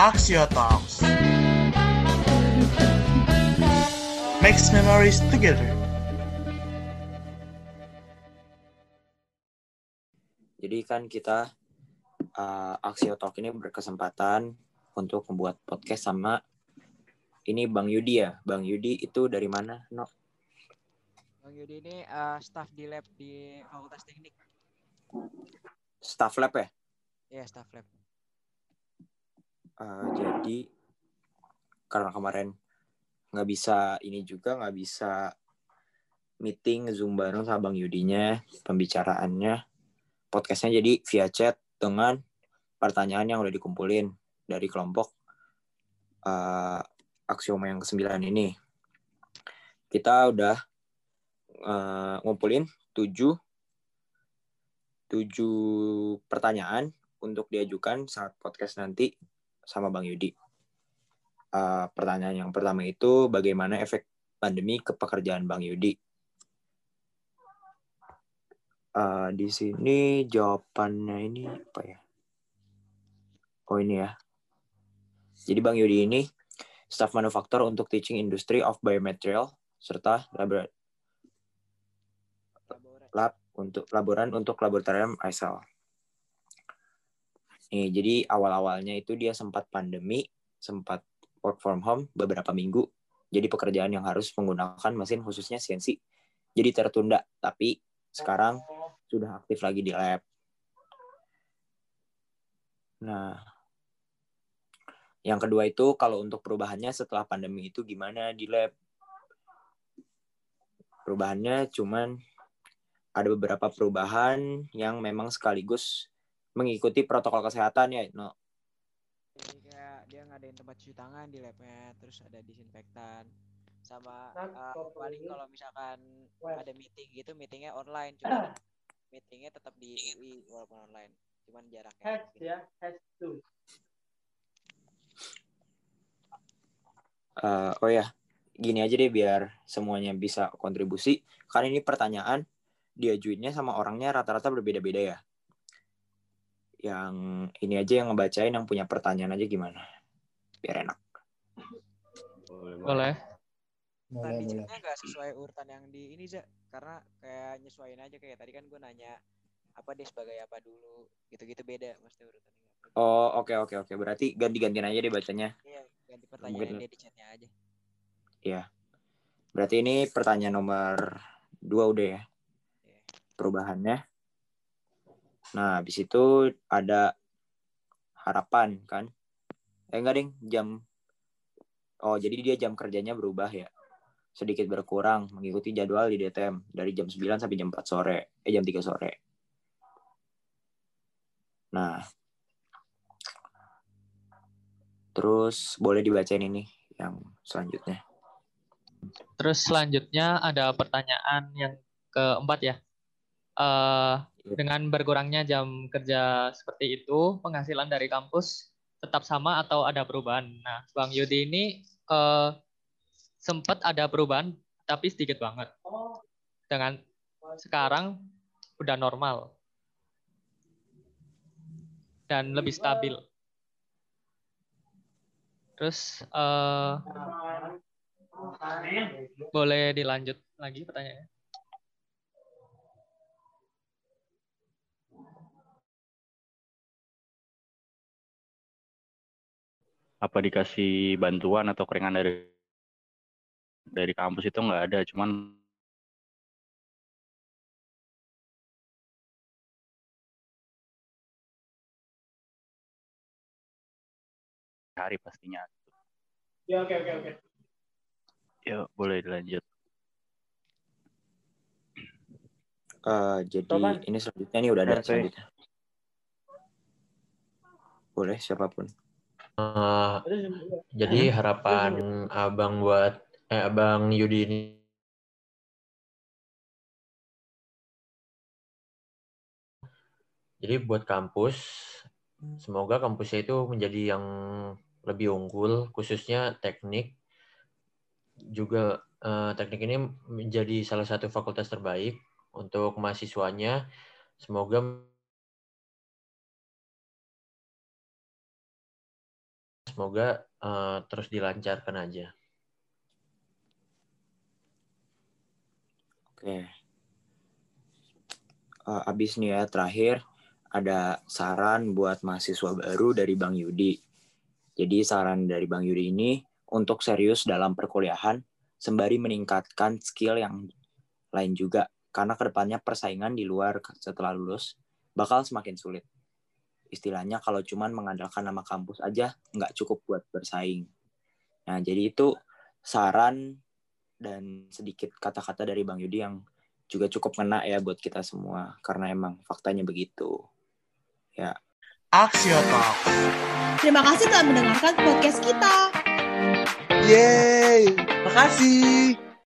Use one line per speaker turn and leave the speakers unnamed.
Axio Talks. Makes memories together.
Jadi kan kita uh, Axio Talk ini berkesempatan untuk membuat podcast sama ini Bang Yudi ya. Bang Yudi itu dari mana? No.
Bang Yudi ini uh, staff di lab di Fakultas Teknik.
Staff lab ya?
Iya, staff lab.
Uh, jadi karena kemarin nggak bisa ini juga nggak bisa meeting zoom bareng sama bang Yudinya pembicaraannya podcastnya jadi via chat dengan pertanyaan yang udah dikumpulin dari kelompok uh, aksioma yang kesembilan ini. Kita udah uh, ngumpulin tujuh tujuh pertanyaan untuk diajukan saat podcast nanti sama Bang Yudi. Uh, pertanyaan yang pertama itu bagaimana efek pandemi ke pekerjaan Bang Yudi? Uh, di sini jawabannya ini apa ya? Oh ini ya. Jadi Bang Yudi ini staff manufaktur untuk teaching industry of biomaterial serta labor lab untuk laboran untuk laboratorium ISL. Nih, jadi awal-awalnya itu dia sempat pandemi, sempat work from home beberapa minggu. Jadi pekerjaan yang harus menggunakan mesin khususnya CNC jadi tertunda, tapi sekarang sudah aktif lagi di lab. Nah, yang kedua itu kalau untuk perubahannya setelah pandemi itu gimana di lab? Perubahannya cuman ada beberapa perubahan yang memang sekaligus mengikuti protokol kesehatan ya no
jadi kayak dia ngadain tempat cuci tangan di labnya terus ada disinfektan. Sama uh, paling kalau misalkan ada meeting gitu meetingnya online cuma meetingnya tetap di UI walaupun online cuman jaraknya has ya has to.
Uh, oh ya gini aja deh biar semuanya bisa kontribusi. Karena ini pertanyaan diajuinnya sama orangnya rata-rata berbeda-beda ya yang ini aja yang ngebacain yang punya pertanyaan aja gimana? Biar enak.
Boleh
boleh. Boleh. Boleh nggak sesuai urutan yang di ini za karena kayak nyesuaiin aja kayak tadi kan gue nanya apa dia sebagai apa dulu? Gitu-gitu beda mesti urutannya
oh oke okay, oke okay, oke. Okay. berarti ganti-gantian aja deh bacanya.
Iya ganti pertanyaan Mungkin... dia di chatnya aja.
Iya. Berarti ini pertanyaan nomor dua udah ya? Yeah. perubahannya Nah, habis itu ada harapan kan? Eh enggak, Ding, jam Oh, jadi dia jam kerjanya berubah ya. Sedikit berkurang mengikuti jadwal di DTM dari jam 9 sampai jam 4 sore, eh jam 3 sore. Nah. Terus boleh dibacain ini yang selanjutnya.
Terus selanjutnya ada pertanyaan yang keempat ya. Uh, dengan berkurangnya jam kerja seperti itu, penghasilan dari kampus tetap sama atau ada perubahan? Nah, Bang Yudi ini uh, sempat ada perubahan, tapi sedikit banget. Dengan sekarang udah normal dan lebih stabil. Terus uh, boleh dilanjut lagi pertanyaannya?
Apa dikasih bantuan atau keringan dari dari kampus itu nggak ada cuman hari pastinya.
Ya oke oke oke.
Ya boleh dilanjut.
Uh, jadi Topan. ini selanjutnya ini udah ada selanjutnya. Boleh siapa pun
Uh, jadi harapan abang buat eh abang Yudi ini jadi buat kampus semoga kampusnya itu menjadi yang lebih unggul khususnya teknik. Juga uh, teknik ini menjadi salah satu fakultas terbaik untuk mahasiswanya. Semoga semoga eh, terus dilancarkan aja.
Oke. Eh, abis nih ya terakhir ada saran buat mahasiswa baru dari Bang Yudi. Jadi saran dari Bang Yudi ini untuk serius dalam perkuliahan sembari meningkatkan skill yang lain juga karena ke depannya persaingan di luar setelah lulus bakal semakin sulit. Istilahnya kalau cuman mengandalkan nama kampus aja nggak cukup buat bersaing. Nah jadi itu saran dan sedikit kata-kata dari Bang Yudi yang juga cukup ngena ya buat kita semua karena emang faktanya begitu. Ya.
Axio Talk.
Terima kasih telah mendengarkan podcast kita.
Yeay, makasih.